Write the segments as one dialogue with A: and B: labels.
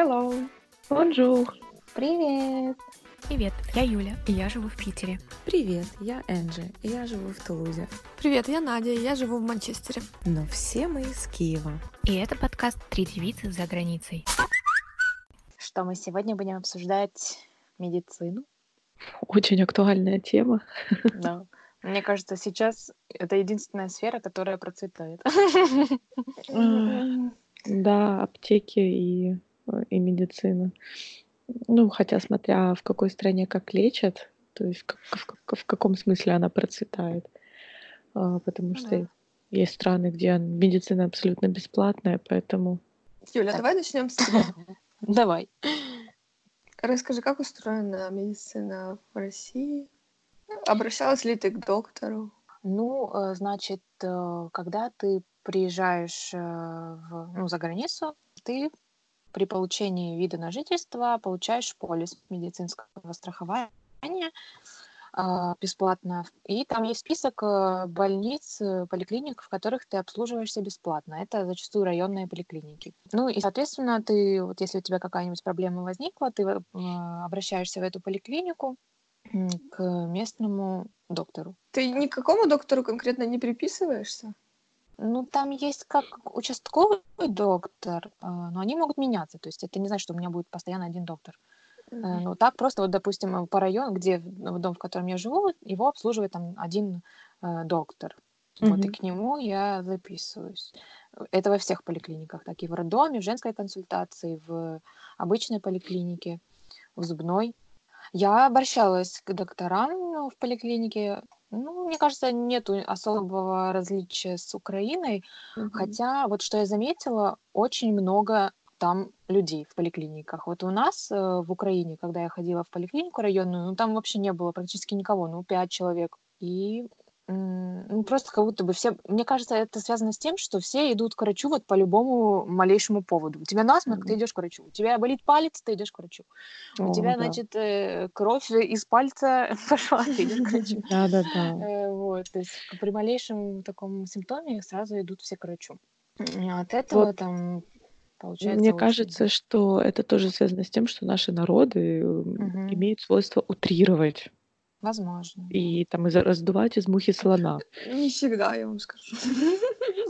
A: Hello.
B: Bonjour.
A: Привет.
C: Привет, я Юля, и я живу в Питере.
D: Привет, я Энджи, и я живу в Тулузе.
E: Привет, я Надя, и я живу в Манчестере.
D: Но все мы из Киева.
C: И это подкаст «Три девицы за границей».
A: Что мы сегодня будем обсуждать медицину.
B: Очень актуальная тема.
A: Да. Мне кажется, сейчас это единственная сфера, которая процветает.
B: Да, аптеки и, и медицина. Ну, хотя смотря в какой стране как лечат, то есть в, в, в каком смысле она процветает. А, потому что да. есть страны, где медицина абсолютно бесплатная, поэтому...
E: Юля, давай начнем с тебя.
A: Давай.
E: Расскажи, как устроена медицина в России? Обращалась ли ты к доктору?
A: Ну, э, значит, э, когда ты приезжаешь э, в, ну, за границу, ты при получении вида на жительство получаешь полис медицинского страхования а, бесплатно. И там есть список больниц, поликлиник, в которых ты обслуживаешься бесплатно. Это зачастую районные поликлиники. Ну и, соответственно, ты, вот если у тебя какая-нибудь проблема возникла, ты обращаешься в эту поликлинику, к местному доктору.
E: Ты никакому доктору конкретно не приписываешься?
A: Ну, там есть как участковый доктор, а, но они могут меняться. То есть это не значит, что у меня будет постоянно один доктор. Mm-hmm. Ну, так просто, вот, допустим, по району, где в дом, в котором я живу, его обслуживает там один э, доктор. Mm-hmm. Вот, и к нему я записываюсь. Это во всех поликлиниках, так и в роддоме, в женской консультации, в обычной поликлинике, в зубной. Я обращалась к докторам в поликлинике. Ну, мне кажется, нет особого различия с Украиной. Mm-hmm. Хотя, вот что я заметила, очень много там людей в поликлиниках. Вот у нас э, в Украине, когда я ходила в поликлинику районную, ну там вообще не было практически никого, ну пять человек. И ну, просто как будто бы все... Мне кажется, это связано с тем, что все идут к врачу вот по любому малейшему поводу. У тебя насморк, mm-hmm. ты идешь к врачу. У тебя болит палец, ты идешь к врачу. О, у тебя, да. значит, э, кровь из пальца пошла, ты идешь к врачу.
B: Да-да-да.
A: Э, вот, то есть при малейшем таком симптоме сразу идут все к врачу. От этого вот. там Получается,
B: Мне очень... кажется, что это тоже связано с тем, что наши народы угу. имеют свойство утрировать.
A: Возможно.
B: И там из раздувать из мухи слона.
E: Не всегда, я вам скажу.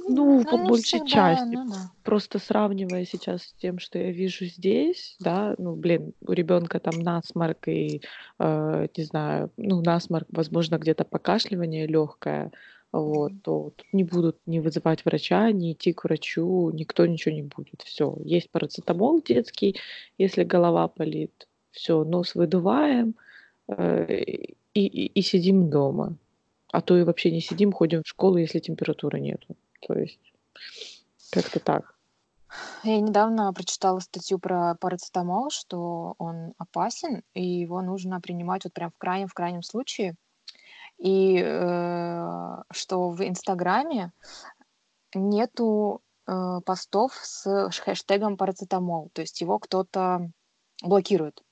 B: Ну, по ну, большей всегда, части. Ну, да. Просто сравнивая сейчас с тем, что я вижу здесь, да, ну, блин, у ребенка там насморк и, э, не знаю, ну, насморк, возможно, где-то покашливание легкое, вот, то тут не будут не вызывать врача, не идти к врачу, никто ничего не будет. Все, есть парацетамол детский, если голова болит, все, нос выдуваем, э, и, и, и сидим дома. А то и вообще не сидим, ходим в школу, если температуры нету. То есть как-то так.
A: Я недавно прочитала статью про парацетамол, что он опасен, и его нужно принимать вот прям в крайнем, в крайнем случае. И э, что в Инстаграме нету э, постов с хэштегом парацетамол, то есть его кто-то блокирует.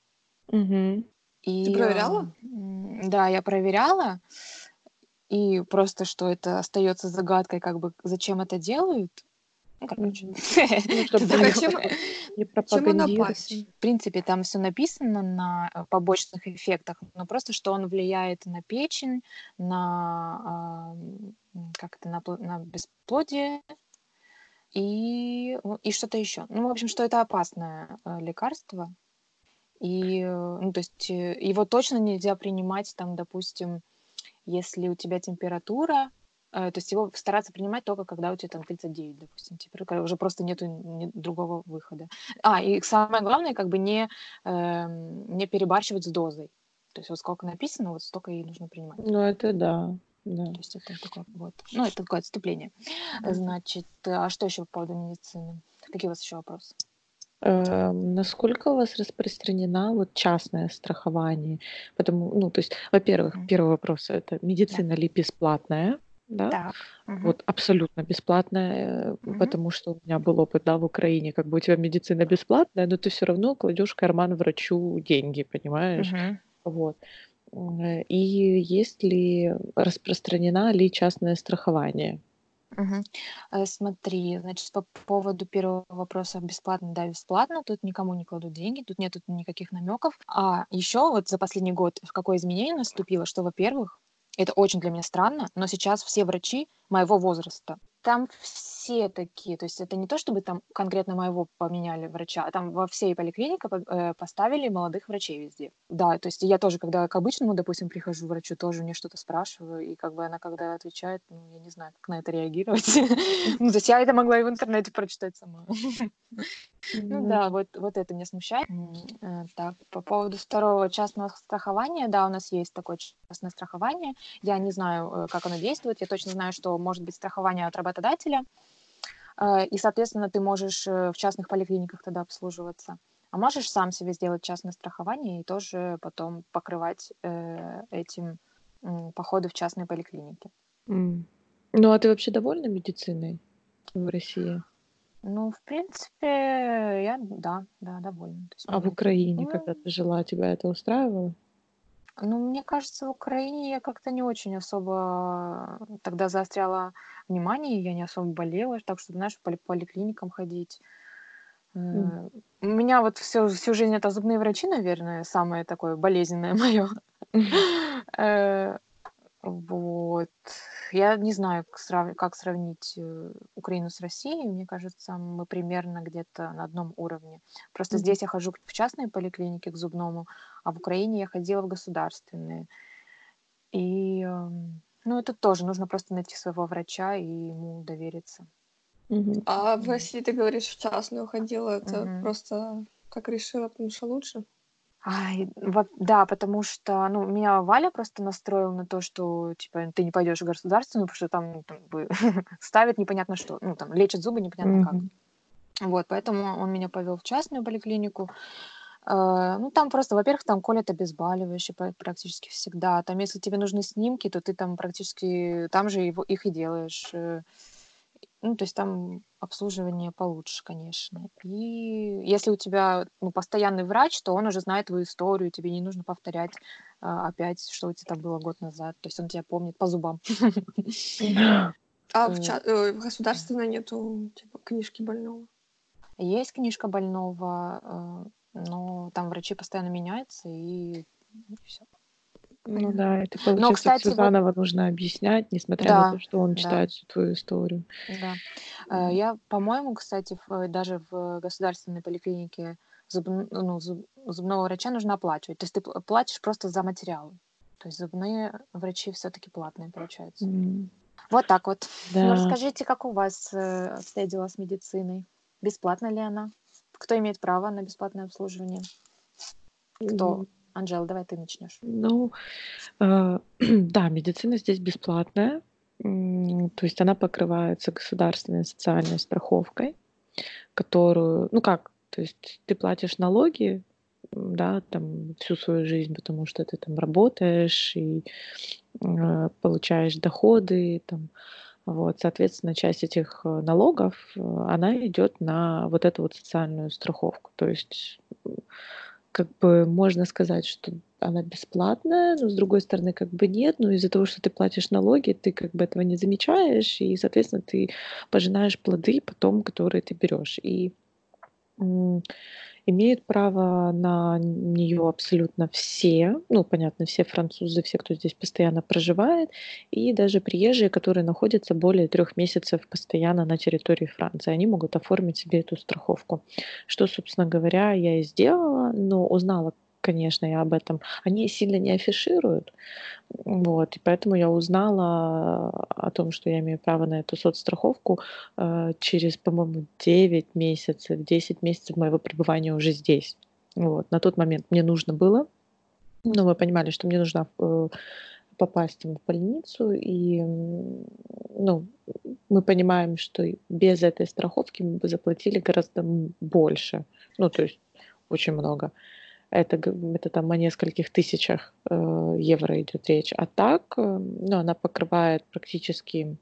B: Угу.
E: И, Ты проверяла?
A: Да, я проверяла. И просто что это остается загадкой, как бы зачем это делают. Ну, короче. Ну,
E: он опасен?
A: В принципе, там все написано на э, побочных эффектах, но просто что он влияет на печень, на как это на, бесплодие и, и что-то еще. Ну, в общем, что это опасное э, лекарство. И, ну, то есть э, его точно нельзя принимать, там, допустим, если у тебя температура, э, то есть его стараться принимать только когда у тебя там 39, допустим, температура, уже просто нету ни другого выхода. А, и самое главное, как бы не, э, не перебарщивать с дозой. То есть вот сколько написано, вот столько и нужно принимать.
B: Ну, это да. Да.
A: То есть это такое вот. Ну, это такое отступление. Значит, а что еще по поводу медицины? Какие у вас еще вопросы?
B: Эм, насколько у вас распространена вот частное страхование? Потому, ну, то есть, во-первых, Мгм. первый вопрос это Да. медицина ли бесплатная, да?
A: Так. Мгм.
B: Вот абсолютно бесплатная, э,
A: Мгм.
B: потому что у меня был опыт, да, в Украине, как бы у тебя медицина бесплатная, но ты все равно кладешь в карман врачу деньги, понимаешь?
A: Мгм.
B: Вот. Э, И есть ли распространена ли частное страхование?
A: Угу. Смотри, значит, по поводу первого вопроса бесплатно, да, бесплатно. Тут никому не кладут деньги, тут нет никаких намеков. А еще вот за последний год в какое изменение наступило, что, во-первых, это очень для меня странно, но сейчас все врачи моего возраста там все такие, то есть это не то, чтобы там конкретно моего поменяли врача, а там во всей поликлинике э, поставили молодых врачей везде. Да, то есть я тоже, когда к обычному, допустим, прихожу врачу, тоже мне что-то спрашиваю, и как бы она когда отвечает, ну, я не знаю, как на это реагировать. Ну, то есть я это могла и в интернете прочитать сама. Ну да, вот, вот это меня смущает. Э, так, по поводу второго частного страхования, да, у нас есть такое частное страхование. Я не знаю, э, как оно действует. Я точно знаю, что может быть страхование от работодателя, и, соответственно, ты можешь в частных поликлиниках тогда обслуживаться. А можешь сам себе сделать частное страхование и тоже потом покрывать этим походы в частные поликлиники.
B: Ну, а ты вообще довольна медициной в России?
A: Ну, в принципе, я, да, да, довольна. То есть
B: А в Украине, ну, когда ты жила, тебя это устраивало?
A: Ну, мне кажется, в Украине я как-то не очень особо тогда заостряла внимание, я не особо болела, так что, знаешь, по поликлиникам ходить. Э, У меня вот всю, всю жизнь это зубные врачи, наверное, самое такое болезненное мое. Вот. Я не знаю, как, срав... как сравнить э, Украину с Россией. Мне кажется, мы примерно где-то на одном уровне. Просто mm-hmm. здесь я хожу в частные поликлиники к зубному, а в Украине я ходила в государственные. И, эм, ну, это тоже нужно просто найти своего врача и ему довериться.
E: Mm-hmm. А в России ты говоришь, в частную ходила, это mm-hmm. просто как решила, потому что лучше?
A: Ай, во да, потому что, ну, меня Валя просто настроила на то, что, типа, ты не пойдешь в государственную, потому что там, там бы ставят непонятно что, ну, там лечат зубы непонятно как. Вот, поэтому он меня повел в частную поликлинику. Э, ну, там просто, во-первых, там колят обезболивающие практически всегда. Там, если тебе нужны снимки, то ты там практически там же его, их и делаешь. Э. Ну, то есть там обслуживание получше, конечно. И если у тебя ну, постоянный врач, то он уже знает твою историю, тебе не нужно повторять а, опять, что у тебя там было год назад. То есть он тебя помнит по зубам.
E: А в, ча- э, в государственной нету типа книжки больного?
A: Есть книжка больного, э, но там врачи постоянно меняются, и, и все.
B: Ну да, это получается Но, кстати, все заново вот... нужно объяснять, несмотря да, на то, что он читает да. всю твою историю.
A: Да. Mm-hmm. Я, по-моему, кстати, даже в государственной поликлинике зуб, ну, зуб, зубного врача нужно оплачивать. То есть ты платишь просто за материалы. То есть зубные врачи все-таки платные, получается. Mm-hmm. Вот так вот. Да. Ну, расскажите, как у вас э, обстоят дела с медициной? Бесплатна ли она? Кто имеет право на бесплатное обслуживание? Кто? Анжела, давай ты начнешь.
B: Ну, э, да, медицина здесь бесплатная, то есть она покрывается государственной социальной страховкой, которую, ну как, то есть ты платишь налоги, да, там всю свою жизнь, потому что ты там работаешь и э, получаешь доходы, там, вот, соответственно, часть этих э, налогов, э, она идет на вот эту вот социальную страховку. То есть как бы можно сказать, что она бесплатная, но с другой стороны как бы нет, но из-за того, что ты платишь налоги, ты как бы этого не замечаешь, и, соответственно, ты пожинаешь плоды потом, которые ты берешь. И имеют право на нее абсолютно все, ну, понятно, все французы, все, кто здесь постоянно проживает, и даже приезжие, которые находятся более трех месяцев постоянно на территории Франции, они могут оформить себе эту страховку. Что, собственно говоря, я и сделала, но узнала, конечно, я об этом, они сильно не афишируют. Вот, и поэтому я узнала о том, что я имею право на эту соцстраховку э, через, по-моему, 9 месяцев, 10 месяцев моего пребывания уже здесь. Вот, на тот момент мне нужно было, но мы понимали, что мне нужно э, попасть в больницу, и ну, мы понимаем, что без этой страховки мы бы заплатили гораздо больше, ну, то есть очень много это, это там о нескольких тысячах э, евро идет речь. А так, э, ну, она покрывает практически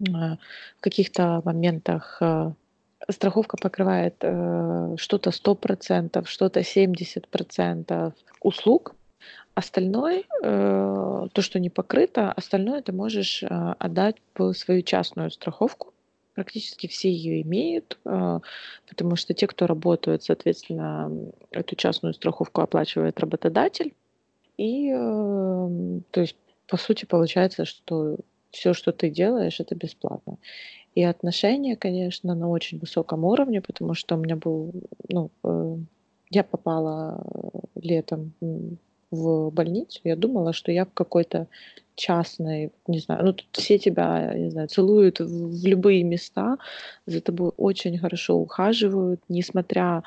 B: э, в каких-то моментах э, страховка покрывает э, что-то 100%, что-то 70% услуг, остальное, э, то, что не покрыто, остальное ты можешь э, отдать по свою частную страховку. Практически все ее имеют, э, потому что те, кто работают, соответственно, эту частную страховку оплачивает работодатель. И, э, то есть, по сути, получается, что все, что ты делаешь, это бесплатно. И отношения, конечно, на очень высоком уровне, потому что у меня был, ну, э, я попала летом в больницу, я думала, что я в какой-то частной, не знаю, ну тут все тебя, не знаю, целуют в любые места, за тобой очень хорошо ухаживают, несмотря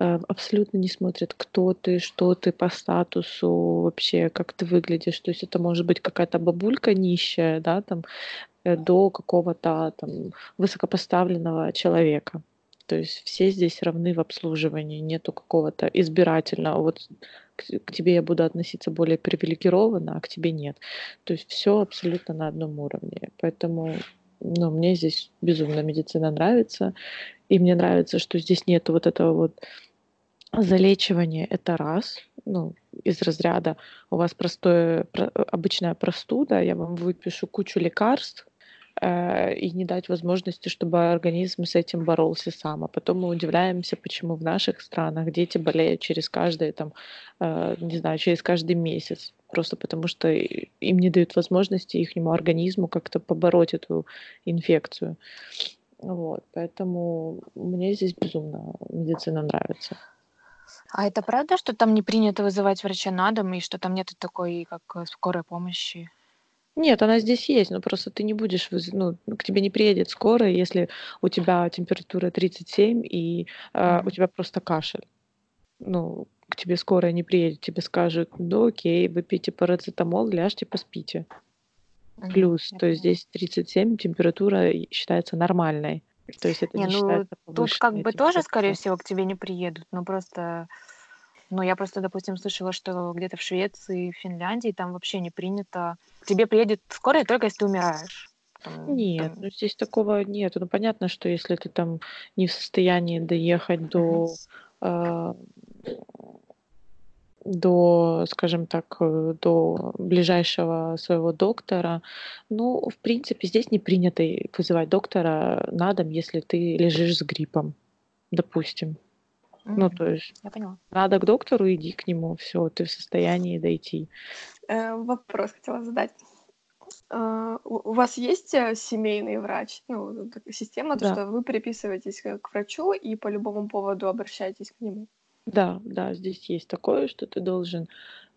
B: э, абсолютно не смотрят, кто ты, что ты по статусу, вообще, как ты выглядишь. То есть это может быть какая-то бабулька нищая, да, там, э, до какого-то там высокопоставленного человека. То есть все здесь равны в обслуживании, нету какого-то избирательного. Вот к, тебе я буду относиться более привилегированно, а к тебе нет. То есть все абсолютно на одном уровне. Поэтому ну, мне здесь безумно медицина нравится. И мне нравится, что здесь нет вот этого вот залечивания. Это раз, ну, из разряда у вас простое, обычная простуда, я вам выпишу кучу лекарств, Э, и не дать возможности, чтобы организм с этим боролся сам. А потом мы удивляемся, почему в наших странах дети болеют через каждый, там, э, не знаю, через каждый месяц. Просто потому что им не дают возможности ихнему организму как-то побороть эту инфекцию. Вот, поэтому мне здесь безумно медицина нравится.
A: А это правда, что там не принято вызывать врача на дом и что там нет такой, как скорой помощи?
B: Нет, она здесь есть, но просто ты не будешь, ну, к тебе не приедет скорая, если у тебя температура 37 и э, у тебя просто кашель. Ну, к тебе скорая не приедет, тебе скажут, ну окей, выпейте парацетамол, ляжьте, поспите. Плюс, то есть здесь 37, температура считается нормальной. То есть это не, не ну, считается
A: Тут как бы тоже, скорее всего, к тебе не приедут, но просто но я просто, допустим, слышала, что где-то в Швеции, Финляндии там вообще не принято. К тебе приедет скорая только если ты умираешь.
B: Там, Нет, там... ну здесь такого нет. Ну понятно, что если ты там не в состоянии доехать до э, до, скажем так, э, до ближайшего своего доктора. Ну, в принципе, здесь не принято вызывать доктора на дом, если ты лежишь с гриппом, допустим. Ну, то есть
A: Я поняла.
B: надо к доктору, иди к нему, все, ты в состоянии дойти.
E: Э, вопрос хотела задать. Э, у вас есть э, семейный врач? Ну, система, то, что вы приписываетесь к врачу и по любому поводу обращаетесь к нему.
B: Да, да, здесь есть такое, что ты должен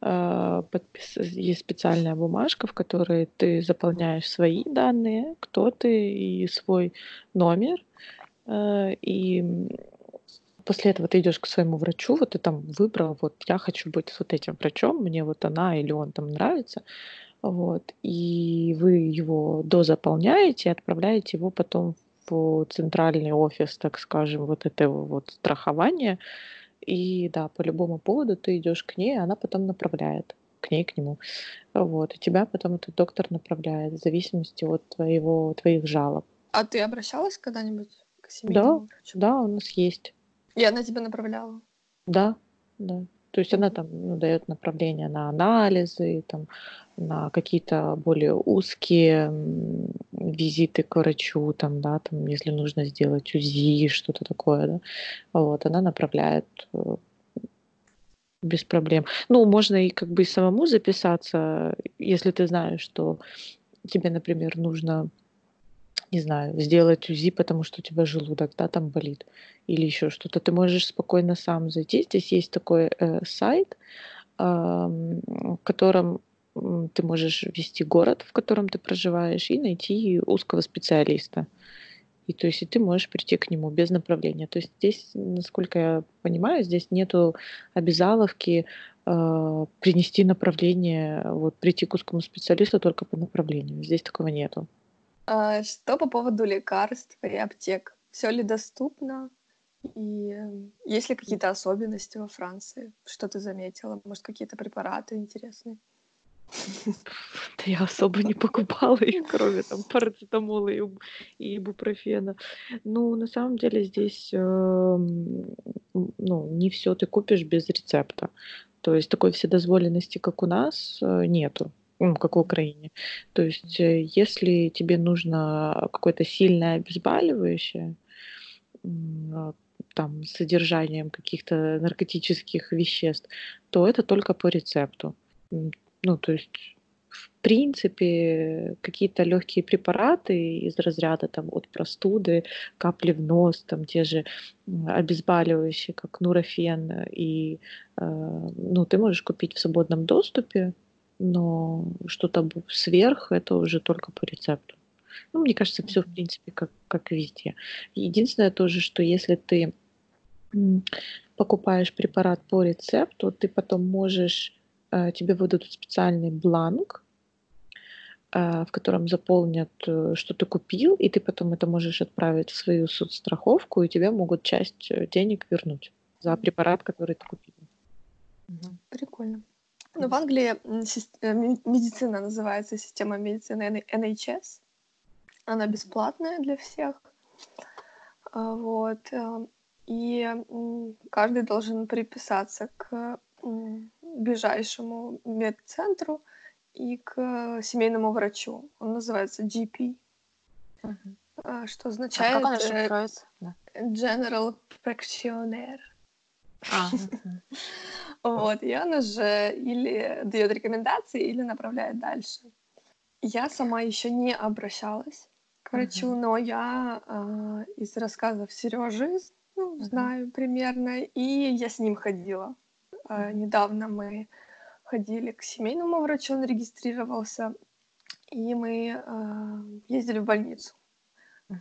B: э, подписать. Есть специальная бумажка, в которой ты заполняешь свои данные, кто ты и свой номер. Э, и после этого ты идешь к своему врачу, вот ты там выбрал, вот я хочу быть с вот этим врачом, мне вот она или он там нравится, вот, и вы его дозаполняете и отправляете его потом в центральный офис, так скажем, вот этого вот страхования, и да, по любому поводу ты идешь к ней, она потом направляет к ней, к нему. Вот. И тебя потом этот доктор направляет в зависимости от твоего, твоих жалоб.
E: А ты обращалась когда-нибудь к
B: семейному да, врачу? Да, у нас есть.
E: И она тебя направляла?
B: Да, да. То есть она там ну, дает направление на анализы, там, на какие-то более узкие визиты к врачу, там, да, там, если нужно сделать УЗИ, что-то такое, да. Вот, она направляет э, без проблем. Ну, можно и как бы самому записаться, если ты знаешь, что тебе, например, нужно не знаю, сделать УЗИ, потому что у тебя желудок, да, там болит, или еще что-то, ты можешь спокойно сам зайти. Здесь есть такой э, сайт, э, в котором ты можешь ввести город, в котором ты проживаешь, и найти узкого специалиста. И то есть и ты можешь прийти к нему без направления. То есть здесь, насколько я понимаю, здесь нету обязаловки э, принести направление, вот прийти к узкому специалисту только по направлению. Здесь такого нету.
E: А, что по поводу лекарств и аптек? Все ли доступно? И есть ли какие-то особенности во Франции? Что ты заметила? Может, какие-то препараты интересные?
B: Да я особо не покупала их, кроме там парацетамола и, и ибупрофена. Ну, на самом деле здесь э, ну, не все ты купишь без рецепта. То есть такой вседозволенности, как у нас, э, нету как в Украине. То есть, э, если тебе нужно какое-то сильное обезболивающее, там, с содержанием каких-то наркотических веществ, то это только по рецепту. Ну, то есть, в принципе, какие-то легкие препараты из разряда там, от простуды, капли в нос, там, те же обезболивающие, как нурофен, и э, ну, ты можешь купить в свободном доступе, но что-то сверх это уже только по рецепту. Ну, мне кажется, все в принципе как, как везде. Единственное тоже, что если ты покупаешь препарат по рецепту, ты потом можешь, э, тебе выдадут специальный бланк, э, в котором заполнят, э, что ты купил, и ты потом это можешь отправить в свою соцстраховку, и тебе могут часть денег вернуть за препарат, который ты купил.
E: Прикольно. Ну, в Англии э, медицина называется система медицины NHS. Она бесплатная для всех. А, вот. Э, и каждый должен приписаться к ближайшему медцентру и к семейному врачу. Он называется GP. Uh-huh. Что означает... А как
A: она шифруется?
E: General Practitioner. А, вот, и он уже или дает рекомендации, или направляет дальше. Я сама еще не обращалась к врачу, но я а, из рассказов Сережи ну, знаю примерно, и я с ним ходила. А, недавно мы ходили к семейному врачу, он регистрировался, и мы ездили в больницу.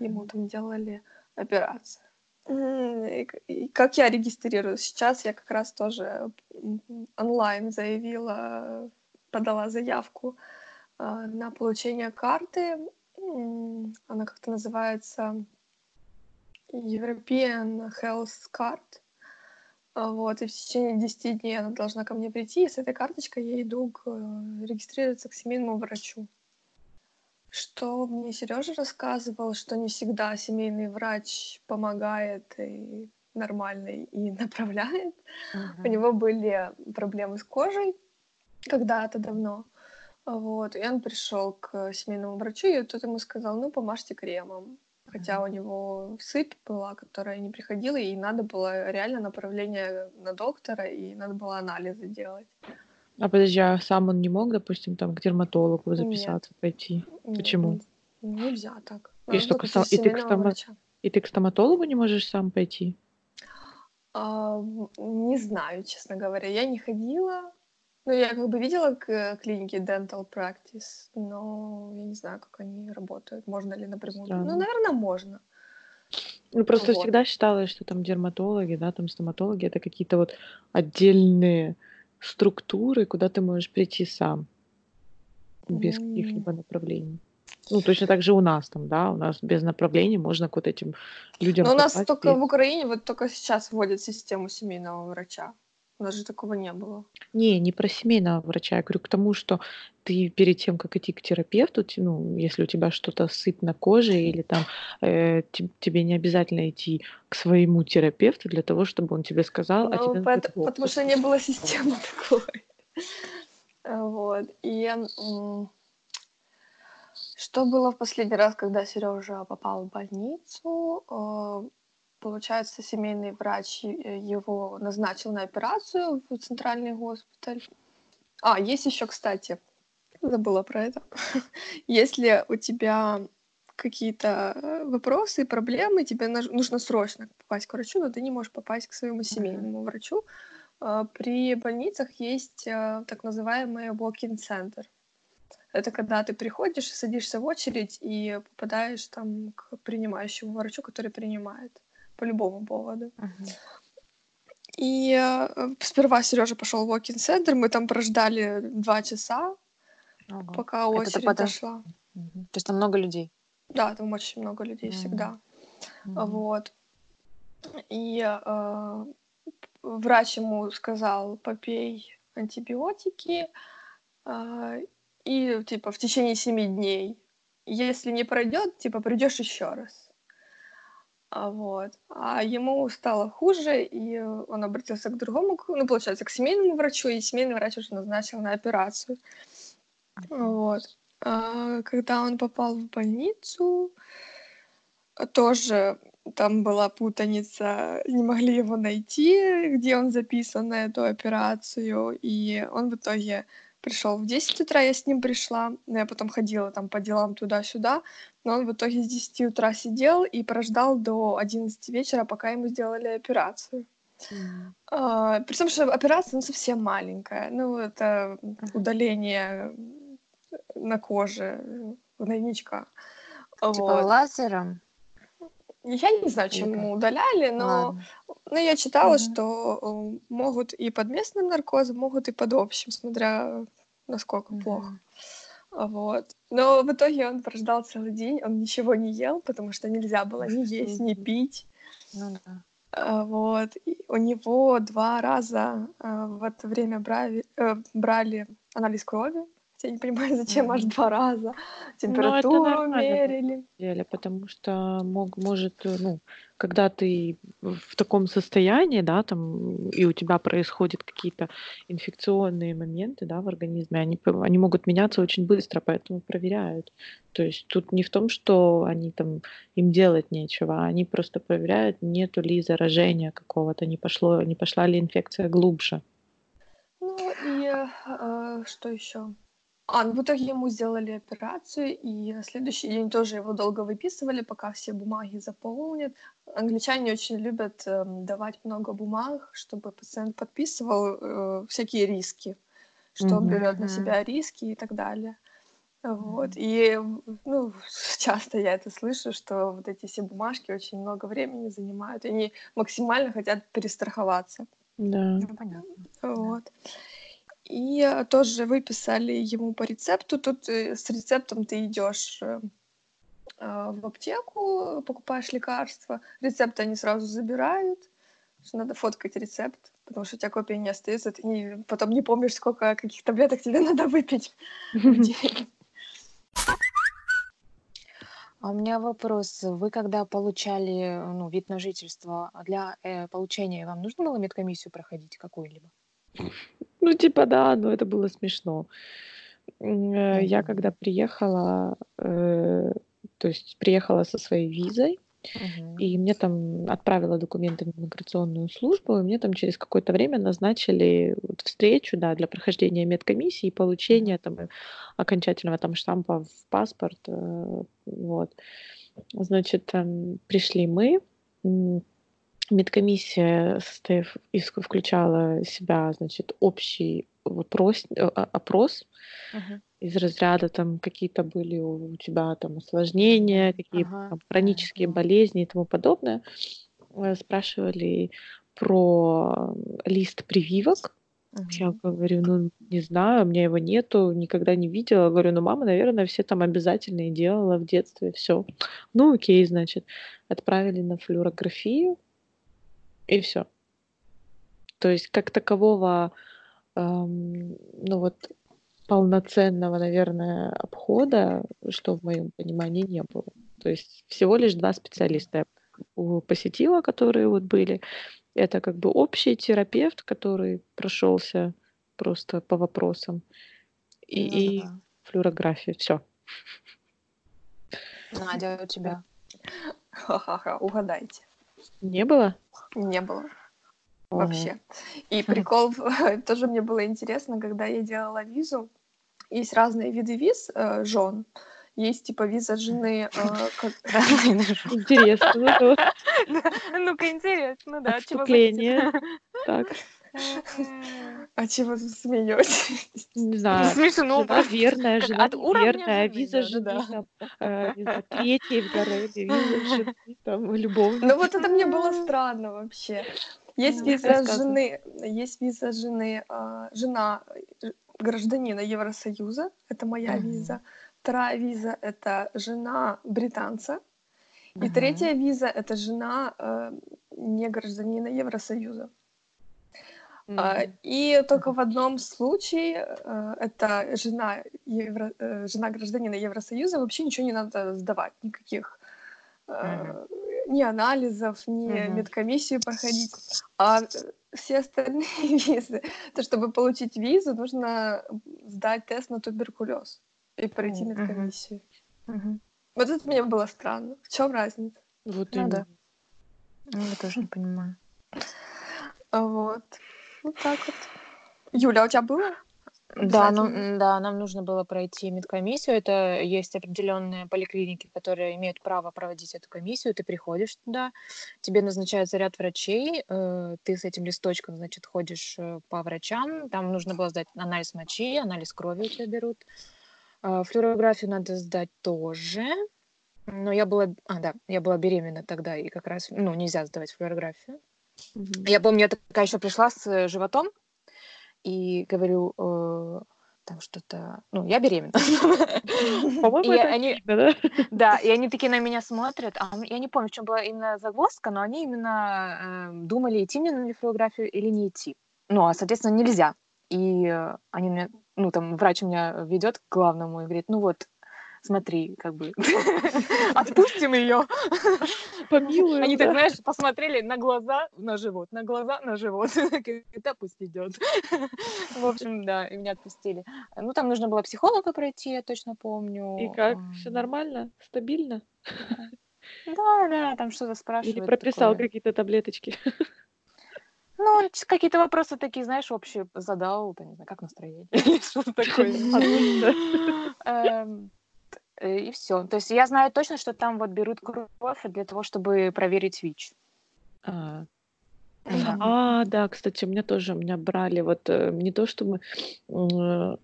E: Ему там делали операцию. Как я регистрирую? Сейчас я как раз тоже онлайн заявила, подала заявку а, на получение карты. Она как-то называется European Health Card. А, вот, и в течение 10 дней она должна ко мне прийти, и с этой карточкой я иду к, э, регистрироваться к семейному врачу. Что мне Сережа рассказывал, что не всегда семейный врач помогает и нормально и направляет. Uh-huh. У него были проблемы с кожей когда-то давно. Вот, и он пришел к семейному врачу, и тот ему сказал, ну, помажьте кремом. Хотя uh-huh. у него сыпь была, которая не приходила, и надо было реально направление на доктора, и надо было анализы делать.
B: А подожди, а сам он не мог, допустим, там к дерматологу записаться, Нет. пойти? Нет, Почему?
E: Нельзя так.
B: И, что, к и, ты к стома... и ты к стоматологу не можешь сам пойти?
E: А, не знаю, честно говоря. Я не ходила. Ну, я как бы видела к клинике Dental Practice, но я не знаю, как они работают. Можно ли напрямую? Странно. Ну, наверное, можно.
B: Ну, просто вот. всегда считалось, что там дерматологи, да, там стоматологи, это какие-то вот отдельные структуры, куда ты можешь прийти сам без mm. каких-либо направлений. Ну, точно так же у нас там, да, у нас без направлений можно к вот этим людям
E: Но у нас только в Украине вот только сейчас вводят систему семейного врача. У нас же такого не было.
B: Не, не про семейного врача. Я говорю к тому, что ты перед тем, как идти к терапевту, ну, если у тебя что-то сыпь на коже или там э, тебе не обязательно идти к своему терапевту для того, чтобы он тебе сказал,
E: а ну, а тебе потому, потому что не было системы такой. Вот. И что было в последний раз, когда Сережа попал в больницу? Получается, семейный врач э, его назначил на операцию в центральный госпиталь. А, есть еще, кстати, забыла про это. Если у тебя какие-то э, вопросы, проблемы, тебе нужно срочно попасть к врачу, но ты не можешь попасть к своему семейному врачу. А, при больницах есть э, так называемый walk-in center. Это когда ты приходишь, садишься в очередь и попадаешь там к принимающему врачу, который принимает по любому поводу. Uh-huh. И э, сперва Сережа пошел в walk-in center, мы там прождали два часа, ага. пока очередь Это потом... дошла.
A: Угу. То есть там много людей?
E: Да, там очень много людей mm всегда. mm Вот. И э, врач ему сказал, попей антибиотики, э, и типа в течение семи дней. Если не пройдет, типа придешь еще раз. А, вот. А ему стало хуже, и он обратился к другому, ну, получается, к семейному врачу, и семейный врач уже назначил на операцию. Вот. А, когда он попал в больницу, тоже там была путаница, не могли его найти, где он записан на эту операцию, и он в итоге пришел в 10 утра, я с ним пришла, но я потом ходила там по делам туда-сюда, но он в итоге с 10 утра сидел и прождал до 11 вечера, пока ему сделали операцию. Mm. А, при том, что операция ну, совсем маленькая. Ну, это удаление на коже, гнойничка.
A: Типа вот. лазером?
E: Я не знаю, чем ему удаляли, но, но я читала, mm что э, могут и под местным наркозом, могут и под общим, смотря насколько плохо. Вот. Но в итоге он прождал целый день, он ничего не ел, потому что нельзя было ни есть, ни пить. Ну да. А, вот. И у него два раза а, в это время брали, э, брали анализ крови, я не понимаю, зачем аж два раза ну, температуру ну, мерили.
B: Деле, потому что мог, может, э, ну, когда ты в таком состоянии, да, там, и у тебя происходят какие-то инфекционные моменты, да, в организме, они, они могут меняться очень быстро, поэтому проверяют. То есть тут не в том, что они там, им делать нечего, а они просто проверяют, нету ли заражения какого-то, не, пошло, не пошла ли инфекция глубже.
E: Ну и э, что еще? А, ну, в итоге ему сделали операцию, и на следующий день тоже его долго выписывали, пока все бумаги заполнят. Англичане очень любят э, давать много бумаг, чтобы пациент подписывал э, всякие риски, что mm-hmm. он берет на себя риски и так далее. Вот. И ну, часто я это слышу, что вот эти все бумажки очень много времени занимают, и они максимально хотят перестраховаться.
B: Да.
A: Ну, понятно.
E: Вот. Да. И э, тоже выписали ему по рецепту. Тут э, с рецептом ты идешь э, в аптеку, покупаешь лекарства. Рецепт они сразу забирают. Что надо фоткать рецепт, потому что у тебя копия не остается, ты не, потом не помнишь, сколько каких таблеток тебе надо выпить.
A: А у меня вопрос. Вы когда получали ну, вид на жительство, для э, получения вам нужно было медкомиссию проходить какую-либо?
B: Ну, типа, да, но это было смешно. Э, я когда приехала, э, то есть приехала со своей визой, и мне там отправила документы в миграционную службу, и мне там через какое-то время назначили вот встречу, да, для прохождения медкомиссии и получения там э, окончательного там штампа в паспорт, вот. Значит, там пришли мы, Медкомиссия состояв, включала в себя, значит, общий вопрос, э, опрос uh-huh. из разряда там какие-то были у тебя там осложнения, какие uh-huh. там, хронические uh-huh. болезни и тому подобное. Э, спрашивали про лист прививок. Uh-huh. Я говорю, ну не знаю, у меня его нету, никогда не видела. Говорю, ну мама, наверное, все там обязательно делала в детстве, все. Ну окей, значит, отправили на флюорографию и все. То есть как такового, эм, ну вот полноценного, наверное, обхода, что в моем понимании не было. То есть всего лишь два специалиста я посетила, которые вот были. Это как бы общий терапевт, который прошелся просто по вопросам, и, ну, и да. флюорография. Все.
A: Надя, у тебя?
E: Ха-ха-ха, угадайте.
B: Не было?
E: Не было. Вообще. И прикол, тоже мне было интересно, когда я делала визу, есть разные виды виз э, жен. Есть типа виза жены. Э,
B: интересно.
A: Ну-ка, интересно, да.
B: Отступление. Так.
E: А чего вы смеетесь?
B: Не знаю.
A: Смешно.
B: Жена верная, жена от верная, виза жены, э, третьей в Гареме, виза жены, там, любовь.
E: Ну вот это мне было странно вообще. Есть виза жены, есть виза жены, а, жена гражданина Евросоюза, это моя виза. Вторая виза — это жена британца. И третья виза — это жена э, не гражданина Евросоюза. Mm-hmm. И только в одном случае э, это жена, евро, э, жена гражданина Евросоюза, вообще ничего не надо сдавать, никаких, mm-hmm. ни анализов, ни угу. медкомиссию проходить, а все остальные визы, то чтобы получить визу, нужно сдать тест на туберкулез и пройти медкомиссию. Угу. Вот это мне было странно. В чем разница?
A: Вот ну, да. Ну, я тоже не понимаю.
E: Вот. Вот так вот. Юля, а у тебя было?
A: Да, ну, да, нам нужно было пройти медкомиссию. Это есть определенные поликлиники, которые имеют право проводить эту комиссию. Ты приходишь туда, тебе назначается ряд врачей, э, ты с этим листочком, значит, ходишь э, по врачам. Там нужно было сдать анализ мочи, анализ крови у тебя берут. Э, флюорографию надо сдать тоже. Но я была, а, да, я была беременна тогда, и как раз, ну, нельзя сдавать флюорографию. Mm-hmm. Я помню, я такая еще пришла с животом, и говорю, э, там что-то, ну, я беременна. По-моему, это они, да? Да, и они такие на меня смотрят, а я не помню, в чем была именно загвоздка, но они именно э, думали, идти мне на нефрографию или не идти. Ну, а, соответственно, нельзя. И э, они мне, ну, там, врач меня ведет к главному и говорит, ну вот, смотри, как бы, отпустим ее. Помилуем. Они так, знаешь, посмотрели на глаза, на живот, на глаза, на живот. Да, пусть идет. В общем, да, и меня отпустили. Ну, там нужно было психолога пройти, я точно помню.
B: И как? Все нормально? Стабильно?
A: Да, да, там что-то спрашивают.
B: Или прописал какие-то таблеточки.
A: Ну, какие-то вопросы такие, знаешь, общие задал, не знаю, как настроение, что-то такое. Э, и все. То есть я знаю точно, что там вот берут кровь для того, чтобы проверить ВИЧ.
B: А, да. а, да, кстати, у меня тоже, у меня брали вот э, не то, чтобы э,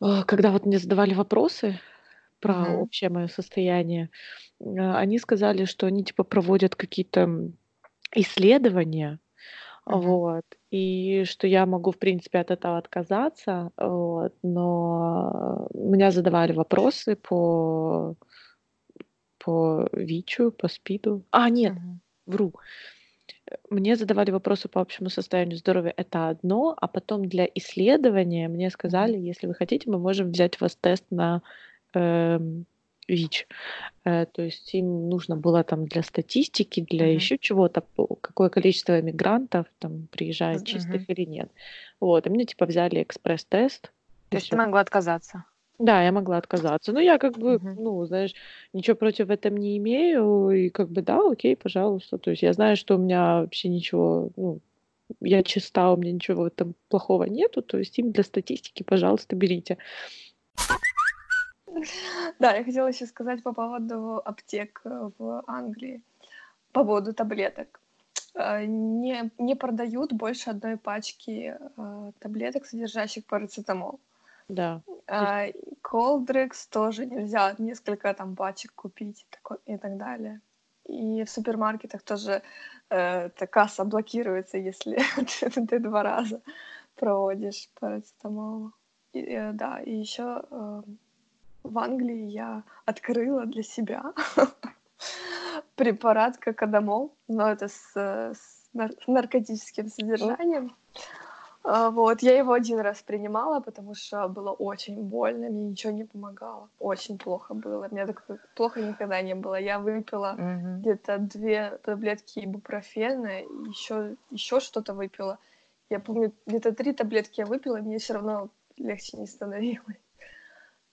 B: когда вот мне задавали вопросы про uh-huh. общее мое состояние, они сказали, что они типа проводят какие-то исследования, uh-huh. вот, и что я могу, в принципе, от этого отказаться, вот, но меня задавали вопросы по, по ВИЧу, по СПИДу. А, нет, uh-huh. вру. Мне задавали вопросы по общему состоянию здоровья, это одно, а потом для исследования мне сказали, если вы хотите, мы можем взять у вас тест на э, ВИЧ. Э, то есть им нужно было там для статистики, для uh-huh. еще чего-то, какое количество мигрантов там приезжает uh-huh. чистых или нет. Вот, и мне типа взяли экспресс-тест.
A: То есть ты могла отказаться?
B: Да, я могла отказаться. Но я как бы, uh-huh. ну, знаешь, ничего против этом не имею. И как бы, да, окей, пожалуйста. То есть я знаю, что у меня вообще ничего, ну, я чиста, у меня ничего этом плохого нету. То есть им для статистики, пожалуйста, берите.
E: Да, я хотела еще сказать по поводу аптек э, в Англии, по поводу таблеток. Э, не, не продают больше одной пачки э, таблеток, содержащих парацетамол.
B: Да.
E: Колдрекс тоже нельзя несколько там пачек купить и так далее. И в супермаркетах тоже э, касса блокируется, если ты два раза проводишь парацетамол. И, э, да, и еще э, в Англии я открыла для себя препарат кокодамол, но это с, с наркотическим содержанием. А, вот, я его один раз принимала, потому что было очень больно, мне ничего не помогало, очень плохо было, мне так плохо никогда не было. Я выпила mm-hmm. где-то две таблетки ибупрофена, еще еще что-то выпила. Я помню, где-то три таблетки я выпила, и мне все равно легче не становилось.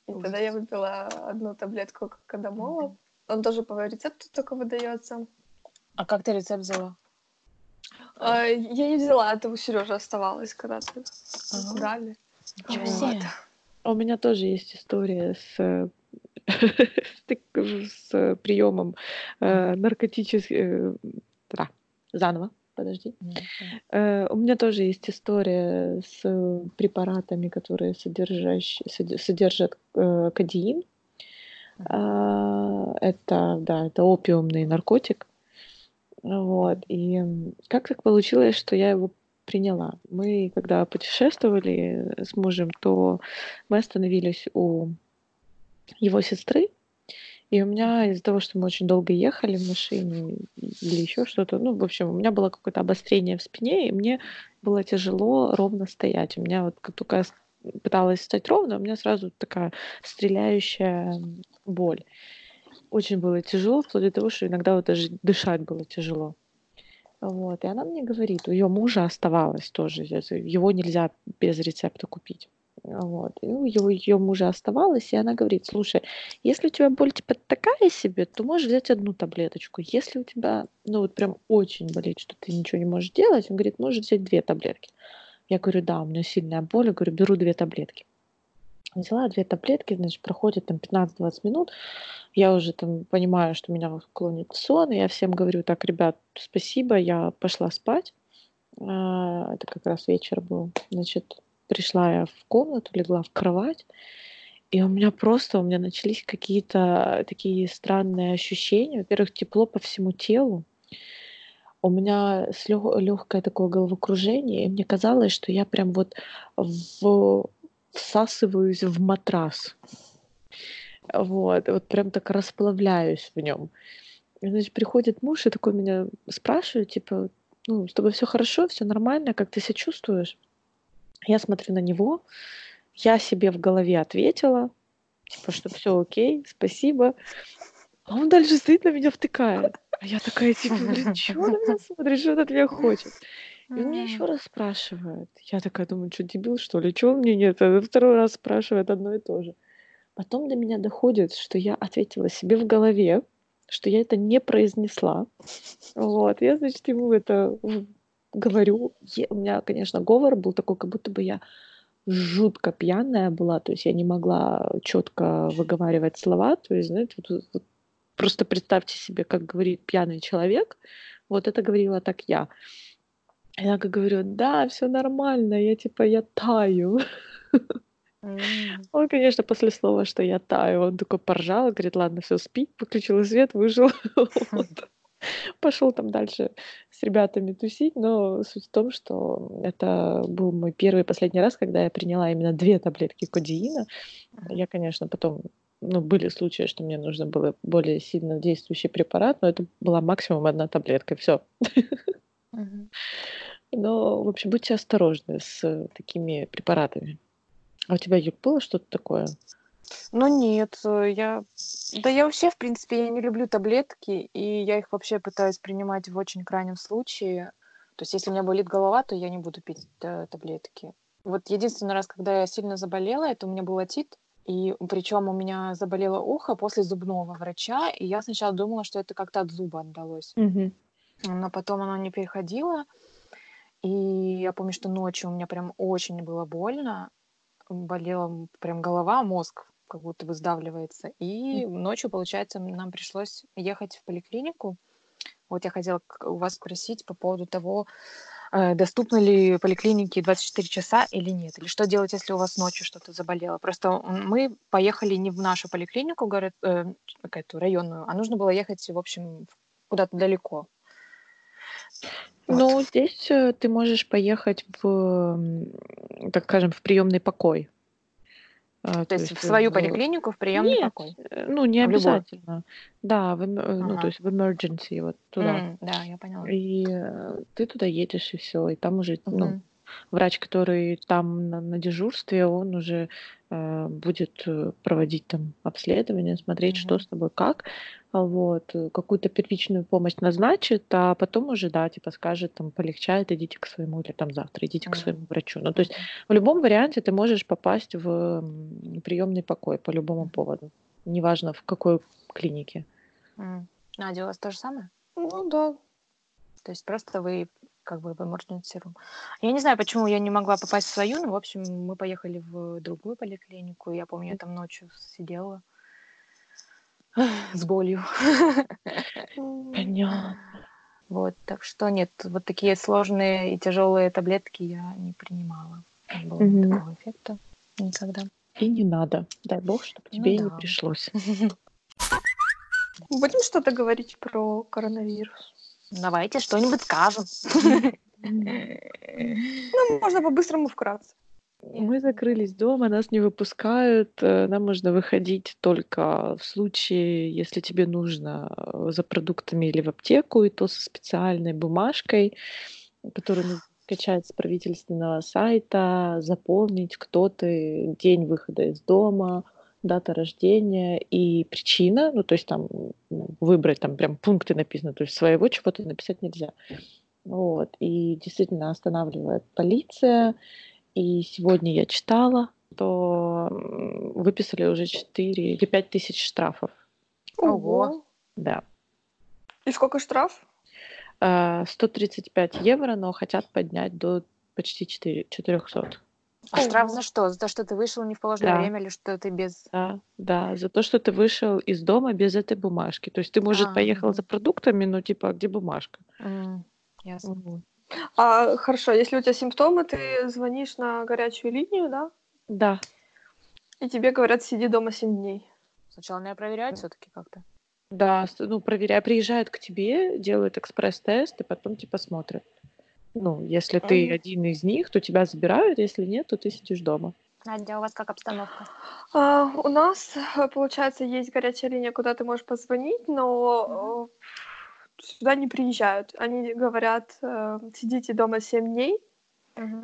E: И тогда я выпила одну таблетку кокодамола. Он тоже по рецепту только выдается.
A: А как ты рецепт взяла?
E: А, я не взяла, это у Сережи оставалось когда-то. Ага. Дали.
B: Вот. А у меня тоже есть история с с приемом э, наркотических, э, да, заново подожди. Mm-hmm. У меня тоже есть история с препаратами, которые содержащие, содержат э, кадеин. Mm-hmm. Это, да, это опиумный наркотик. Вот. И как так получилось, что я его приняла? Мы, когда путешествовали с мужем, то мы остановились у его сестры, и у меня из-за того, что мы очень долго ехали в машине или еще что-то, ну, в общем, у меня было какое-то обострение в спине, и мне было тяжело ровно стоять. У меня вот как только я пыталась стать ровно, у меня сразу такая стреляющая боль. очень было тяжело, вплоть до того, что иногда вот даже дышать было тяжело. Вот, и она мне говорит, у ее мужа оставалось тоже, его нельзя без рецепта купить. Вот. И у ее, ее мужа оставалось, и она говорит, слушай, если у тебя боль типа такая себе, то можешь взять одну таблеточку. Если у тебя, ну вот прям очень болит, что ты ничего не можешь делать, он говорит, можешь взять две таблетки. Я говорю, да, у меня сильная боль, я говорю, беру две таблетки. Взяла две таблетки, значит, проходит там 15-20 минут, я уже там понимаю, что меня клонит сон, и я всем говорю, так, ребят, спасибо, я пошла спать. А, это как раз вечер был. Значит, пришла я в комнату, легла в кровать, и у меня просто, у меня начались какие-то такие странные ощущения. Во-первых, тепло по всему телу. У меня легкое такое головокружение, и мне казалось, что я прям вот в всасываюсь в матрас. Вот, вот прям так расплавляюсь в нем. Значит, приходит муж и такой меня спрашивает, типа, ну, с тобой все хорошо, все нормально, как ты себя чувствуешь? Я смотрю на него, я себе в голове ответила, типа, что все окей, спасибо. А он дальше стоит на меня втыкает. А я такая, типа, блин, чего на меня смотрит, что он от меня хочет? И он меня еще раз спрашивает. Я такая думаю, что дебил, что ли? Чего мне нет? А второй раз спрашивает одно и то же. Потом до меня доходит, что я ответила себе в голове, что я это не произнесла. Вот. Я, значит, ему это говорю. у меня, конечно, говор был такой, как будто бы я жутко пьяная была, то есть я не могла четко выговаривать слова, то есть, знаете, вот, вот, просто представьте себе, как говорит пьяный человек, вот это говорила так я. Я как говорю, да, все нормально, я типа, я таю. Он, конечно, после слова, что я таю, он такой поржал, говорит, ладно, все, спи, выключил свет, выжил. Пошел там дальше с ребятами тусить, но суть в том, что это был мой первый и последний раз, когда я приняла именно две таблетки кодеина. Я, конечно, потом ну, были случаи, что мне нужно было более сильно действующий препарат, но это была максимум одна таблетка, все. Но, в общем, будьте осторожны с такими препаратами. А у тебя, Юг, было что-то такое?
A: Ну нет, э, я... Да я вообще, в принципе, я не люблю таблетки, и я их вообще пытаюсь принимать в очень крайнем случае. То есть, если у меня болит голова, то я не буду пить э, таблетки. Вот единственный раз, когда я сильно заболела, это у меня был отит, и причем у меня заболело ухо после зубного врача, и я сначала думала, что это как-то от зуба отдалось.
B: Угу.
A: Но потом оно не переходило, и я помню, что ночью у меня прям очень было больно, болела прям голова, мозг как будто бы сдавливается. И ночью, получается, нам пришлось ехать в поликлинику. Вот я хотела у вас спросить по поводу того, э, доступны ли поликлиники 24 часа или нет? Или что делать, если у вас ночью что-то заболело? Просто мы поехали не в нашу поликлинику, город, э, какую-то районную, а нужно было ехать, в общем, куда-то далеко.
B: Ну, здесь э, ты можешь поехать в, так скажем, в приемный покой.
A: А, то, есть в свою поликлинику, в приемный
B: Нет,
A: покой?
B: ну не любой. обязательно. Да, в, эм- э, ну то есть в emergency вот туда.
A: М, Да, я поняла.
B: И э, ты туда едешь и все, и там уже, ну, врач, который там на, на дежурстве, он уже э, будет э, проводить там обследование, смотреть, mm-hmm. что с тобой, как, а вот, э, какую-то первичную помощь назначит, а потом уже, да, типа скажет, там, полегчает, идите к своему, или там завтра идите mm-hmm. к своему врачу. Ну, то есть в любом варианте ты можешь попасть в приемный покой по любому поводу, неважно в какой клинике.
A: Mm. Надя, у вас то же самое?
E: Ну да.
A: То есть просто вы как бы в emergency room. Я не знаю, почему я не могла попасть в свою, но, в общем, мы поехали в другую поликлинику. Я помню, я там ночью сидела с болью.
B: Понятно.
A: Вот, так что нет, вот такие сложные и тяжелые таблетки я не принимала. Не было угу. такого эффекта никогда.
B: И не надо. Дай бог, чтобы ну тебе ну, да. не пришлось.
E: Будем что-то говорить про коронавирус?
A: Давайте что-нибудь скажем.
E: Ну, можно по-быстрому вкратце.
B: Мы закрылись дома, нас не выпускают, э, нам можно выходить только в случае, если тебе нужно э, за продуктами или в аптеку, и то со специальной бумажкой, которую нужно скачать с правительственного сайта, заполнить, кто ты, день выхода из дома, дата рождения и причина, ну, то есть там выбрать, там прям пункты написаны, то есть своего чего-то написать нельзя. Вот, и действительно останавливает полиция, и сегодня я читала, то выписали уже 4 или 5 тысяч штрафов.
E: Ого!
B: Да.
E: И сколько штраф?
B: 135 а, евро, но хотят поднять до почти 4, 400.
A: А штраф за что? За то, что ты вышел не в положенное да. время или что ты без...
B: Да, да, за то, что ты вышел из дома без этой бумажки. То есть ты, может, а, поехал за продуктами, но типа, а где бумажка?
A: Mm, ясно.
E: Угу. А, хорошо, если у тебя симптомы, ты звонишь на горячую линию, да?
B: Да.
E: И тебе говорят, сиди дома 7 дней.
A: Сначала надо проверять все-таки как-то.
B: Да, ну, проверяя, приезжают к тебе, делают экспресс-тест, и потом типа смотрят. Ну, если ты один из них, то тебя забирают, если нет, то ты сидишь дома.
A: Надя, у вас как обстановка?
E: А, у нас, получается, есть горячая линия, куда ты можешь позвонить, но mm-hmm. Сюда не приезжают. Они говорят, э, сидите дома 7 дней,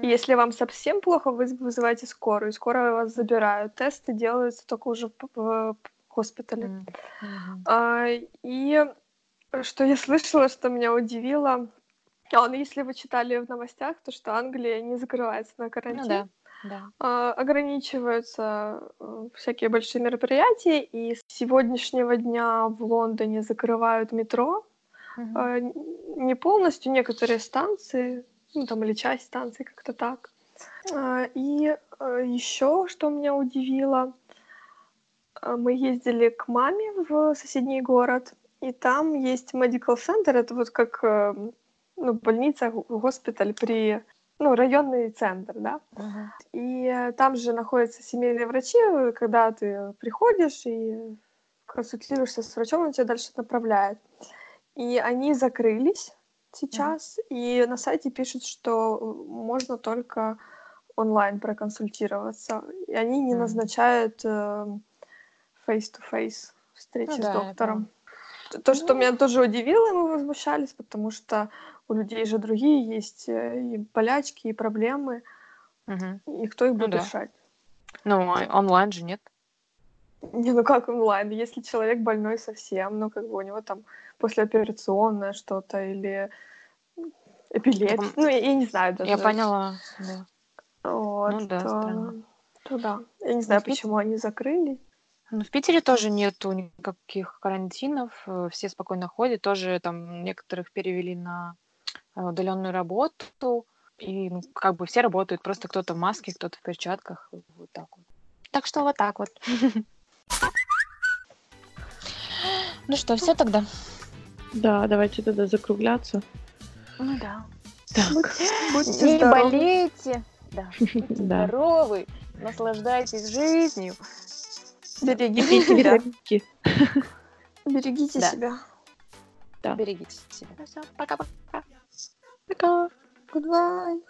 E: и если вам совсем плохо, вы вызываете скорую, скорая вас забирают. Тесты делаются только уже в госпитале. Mm-hmm. А, и что я слышала, что меня удивило, а, ну если вы читали в новостях, то что Англия не закрывается на карантин. Ну
A: да. Да.
E: А, ограничиваются э, всякие большие мероприятия, и с сегодняшнего дня в Лондоне закрывают метро. Угу. Не полностью, некоторые станции, ну там или часть станций, как-то так. А, и э, еще, что меня удивило, э, мы ездили к маме в соседний город, и там есть medical center, это вот как ну, больница, госпиталь при ну, районный центр, да. Uh-huh. И там же находятся семейные врачи, когда ты приходишь и консультируешься с врачом, он тебя дальше направляет. И они закрылись сейчас, uh-huh. и на сайте пишут, что можно только онлайн проконсультироваться. И они не uh-huh. назначают э, face-to-face встречи ну, с да, доктором. То, что ну... меня тоже удивило, мы возмущались, потому что у людей же другие есть э, и болячки, и проблемы. Угу. И кто их будет ну, решать?
A: Ну, онлайн же нет.
E: Не, ну как онлайн? Если человек больной совсем, ну как бы у него там послеоперационное что-то или эпилепсия, ну я, я не знаю даже.
A: Я поняла, да.
E: Вот, ну да, странно. То да. Я не знаю, почему они закрыли.
A: Ну, в Питере тоже нету никаких карантинов, э, все спокойно ходят, тоже там некоторых перевели на Э, удаленную работу, и ну, как бы все работают, просто кто-то в маске, кто-то в перчатках, вот так вот. Так что вот так вот. Ну что, все тогда?
B: Да, давайте тогда закругляться.
A: Ну да.
B: Так.
A: Будьте, Не болейте. Да. Будьте здоровы. Наслаждайтесь жизнью.
E: Берегите себя. Берегите себя.
A: Да. Берегите себя. Пока-пока.
E: Пока. Goodbye.